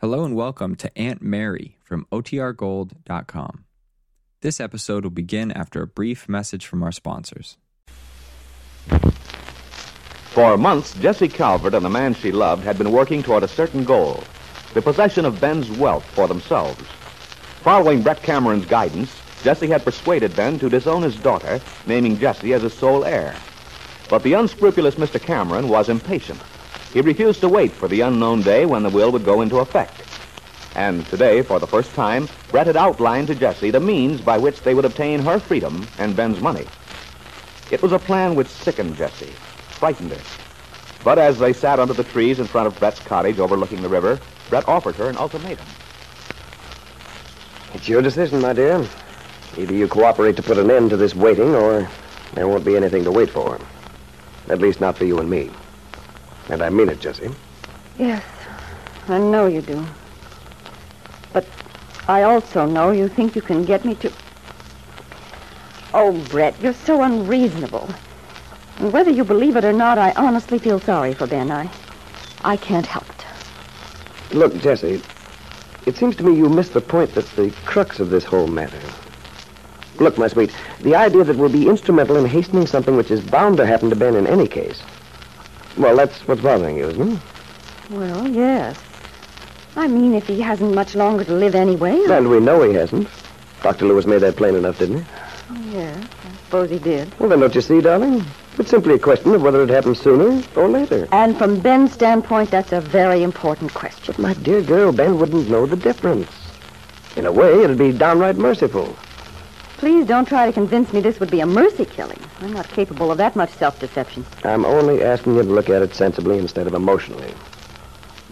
Hello and welcome to Aunt Mary from OTRGold.com. This episode will begin after a brief message from our sponsors. For months, Jessie Calvert and the man she loved had been working toward a certain goal the possession of Ben's wealth for themselves. Following Brett Cameron's guidance, Jessie had persuaded Ben to disown his daughter, naming Jessie as his sole heir. But the unscrupulous Mr. Cameron was impatient. He refused to wait for the unknown day when the will would go into effect. And today, for the first time, Brett had outlined to Jessie the means by which they would obtain her freedom and Ben's money. It was a plan which sickened Jessie, frightened her. But as they sat under the trees in front of Brett's cottage overlooking the river, Brett offered her an ultimatum. It's your decision, my dear. Either you cooperate to put an end to this waiting, or there won't be anything to wait for. At least not for you and me. And I mean it, Jessie. Yes, I know you do. But I also know you think you can get me to. Oh, Brett, you're so unreasonable. And whether you believe it or not, I honestly feel sorry for Ben. I, I can't help it. Look, Jessie, it seems to me you missed the point that's the crux of this whole matter. Look, my sweet, the idea that we'll be instrumental in hastening something which is bound to happen to Ben in any case. Well, that's what's bothering you, isn't it? Well, yes. I mean, if he hasn't much longer to live anyway. I- And we know he hasn't. Dr. Lewis made that plain enough, didn't he? Oh, yes, I suppose he did. Well, then don't you see, darling? It's simply a question of whether it happens sooner or later. And from Ben's standpoint, that's a very important question. My dear girl, Ben wouldn't know the difference. In a way, it'd be downright merciful. Please don't try to convince me this would be a mercy killing. I'm not capable of that much self-deception. I'm only asking you to look at it sensibly instead of emotionally.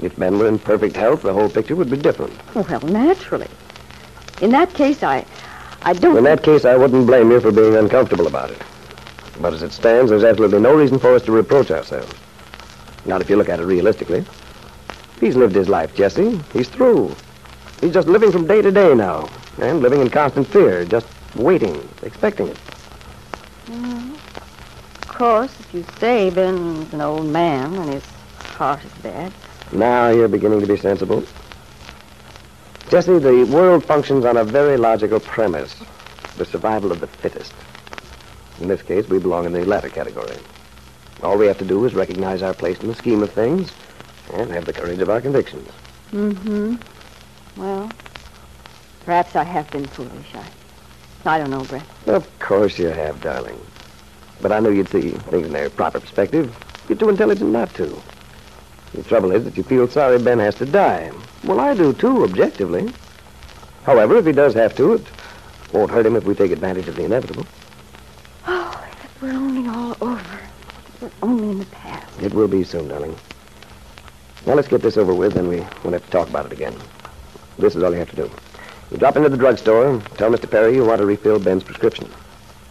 If Ben were in perfect health, the whole picture would be different. Oh, well, naturally. In that case, I, I don't. In that case, I wouldn't blame you for being uncomfortable about it. But as it stands, there's absolutely no reason for us to reproach ourselves. Not if you look at it realistically. He's lived his life, Jessie. He's through. He's just living from day to day now, and living in constant fear, just waiting, expecting it. Of course, if you say Ben's an old man and his heart is bad. Now you're beginning to be sensible. Jessie, the world functions on a very logical premise the survival of the fittest. In this case, we belong in the latter category. All we have to do is recognize our place in the scheme of things and have the courage of our convictions. Mm-hmm. Well, perhaps I have been foolish. I, I don't know, Brett. Of course you have, darling. But I knew you'd see things in their proper perspective. You're too intelligent not to. The trouble is that you feel sorry Ben has to die. Well, I do, too, objectively. However, if he does have to, it won't hurt him if we take advantage of the inevitable. Oh, if it were only all over. If it were only in the past. It will be soon, darling. Now let's get this over with, and we won't have to talk about it again. This is all you have to do. You drop into the drugstore, tell Mr. Perry you want to refill Ben's prescription.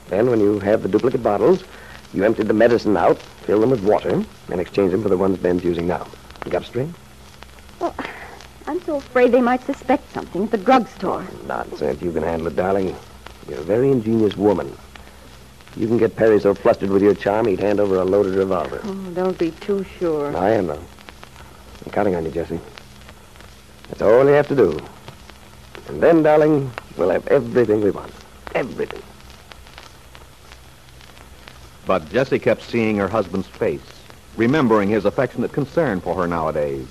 Then, when you have the duplicate bottles, you empty the medicine out, fill them with water, and exchange them for the ones Ben's using now. You got a string? Well, I'm so afraid they might suspect something at the drugstore. Nonsense. You can handle it, darling. You're a very ingenious woman. You can get Perry so flustered with your charm, he'd hand over a loaded revolver. Oh, don't be too sure. I am, though. I'm counting on you, Jessie. That's all you have to do. And then, darling, we'll have everything we want. Everything. But Jessie kept seeing her husband's face, remembering his affectionate concern for her nowadays,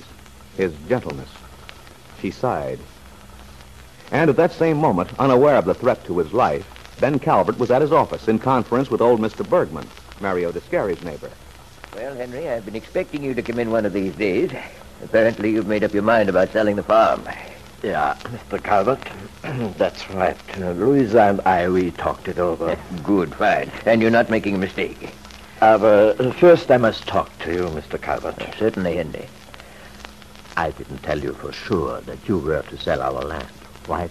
his gentleness. She sighed. And at that same moment, unaware of the threat to his life, Ben Calvert was at his office in conference with old Mr. Bergman, Mario Descari's neighbor. Well, Henry, I've been expecting you to come in one of these days. Apparently, you've made up your mind about selling the farm. Yeah, Mr. Calvert. That's right. Uh, Louisa and I, we talked it over. Good, fine. And you're not making a mistake. Uh, uh, first, I must talk to you, Mr. Calvert. Certainly, Henry. I didn't tell you for sure that you were to sell our land, right?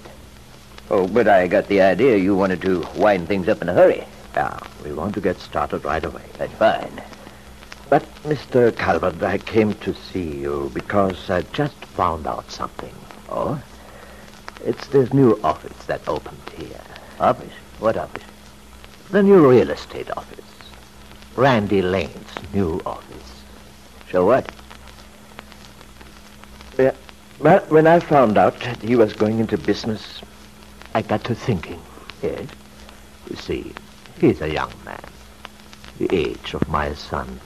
Oh, but I got the idea you wanted to wind things up in a hurry. Yeah, we want to get started right away. That's fine. But, Mr. Calvert, I came to see you because I just found out something. Oh? It's this new office that opened here. Office? What office? The new real estate office. Randy Lane's new office. So what? Well, when I found out that he was going into business, I got to thinking. Yes? You see, he's a young man, the age of my sons.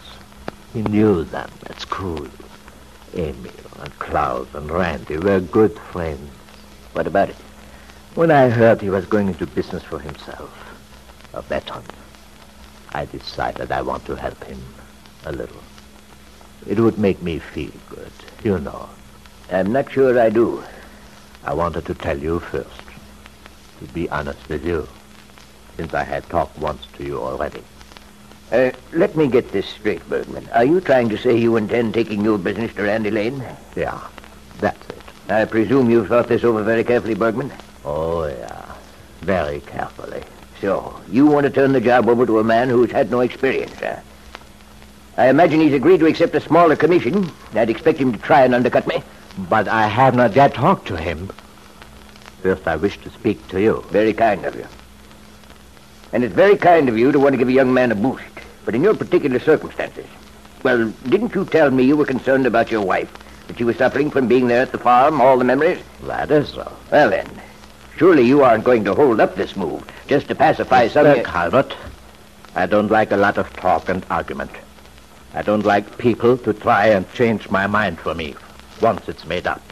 He knew them at school. Emil and Klaus and Randy were good friends. What about it? When I heard he was going into business for himself, a veteran, I decided I want to help him a little. It would make me feel good, you know. I'm not sure I do. I wanted to tell you first, to be honest with you, since I had talked once to you already. Uh, let me get this straight, Bergman. Are you trying to say you intend taking your business to Randy Lane? Yeah, that's it. I presume you've thought this over very carefully, Bergman. Oh, yeah, very carefully. So, you want to turn the job over to a man who's had no experience, huh? I imagine he's agreed to accept a smaller commission. I'd expect him to try and undercut me. But I have not yet talked to him. First, I wish to speak to you. Very kind of you. And it's very kind of you to want to give a young man a boost. But in your particular circumstances, well, didn't you tell me you were concerned about your wife? That she was suffering from being there at the farm, all the memories? That is so. Well, then, surely you aren't going to hold up this move just to pacify some... Mr. Calvert, I don't like a lot of talk and argument. I don't like people to try and change my mind for me once it's made up.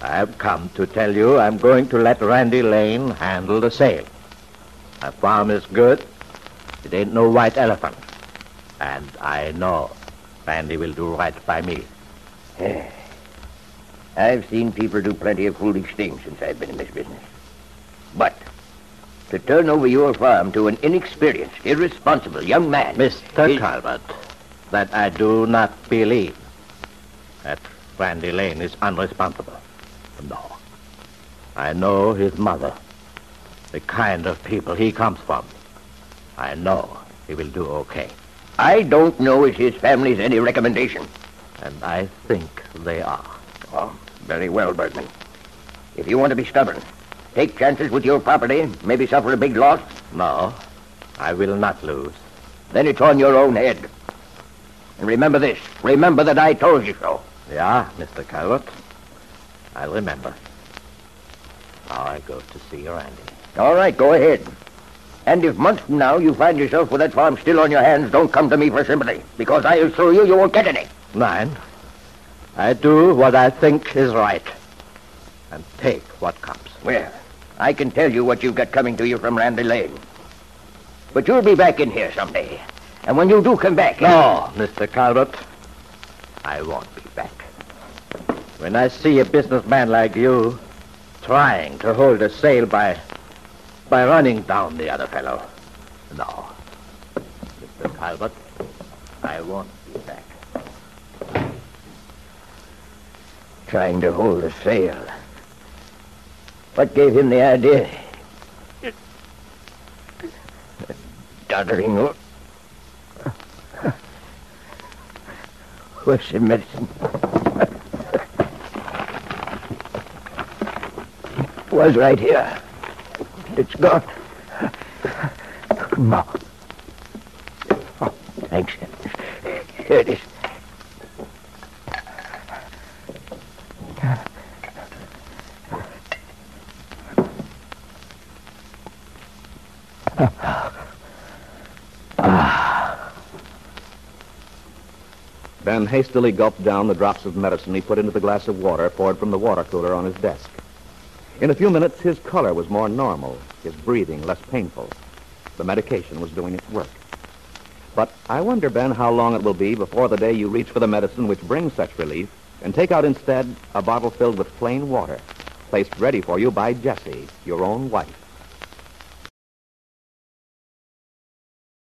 I have come to tell you I'm going to let Randy Lane handle the sale. My farm is good. It ain't no white elephant. And I know Randy will do right by me. I've seen people do plenty of foolish things since I've been in this business. But to turn over your farm to an inexperienced, irresponsible young man... Mr. is- Calvert, that I do not believe that Randy Lane is unresponsible. No. I know his mother, the kind of people he comes from. I know he will do okay. I don't know if his family's any recommendation. And I think they are. Oh, very well, Bergman. If you want to be stubborn, take chances with your property, maybe suffer a big loss, No, I will not lose. then it's on your own head. And remember this. Remember that I told you so. Yeah, Mr. Calvert. I'll remember. Now I go to see your Andy. All right, go ahead. And if months from now you find yourself with that farm still on your hands, don't come to me for sympathy, because I assure you you won't get any. Nine. I do what I think is right. And take what comes. Well, I can tell you what you've got coming to you from Randy Lane. But you'll be back in here someday. And when you do come back... No, Mr. Calvert. I won't be back. When I see a businessman like you trying to hold a sale by by running down the other fellow. No. Mr. Calvert, I won't be back. Trying to hold a sale. What gave him the idea? Doddering. old. Where's the medicine? Was right here. It's gone. No. Oh, thanks. Here it is. Ben hastily gulped down the drops of medicine he put into the glass of water poured from the water cooler on his desk. In a few minutes, his color was more normal, his breathing less painful. The medication was doing its work. But I wonder, Ben, how long it will be before the day you reach for the medicine which brings such relief and take out instead a bottle filled with plain water, placed ready for you by Jessie, your own wife.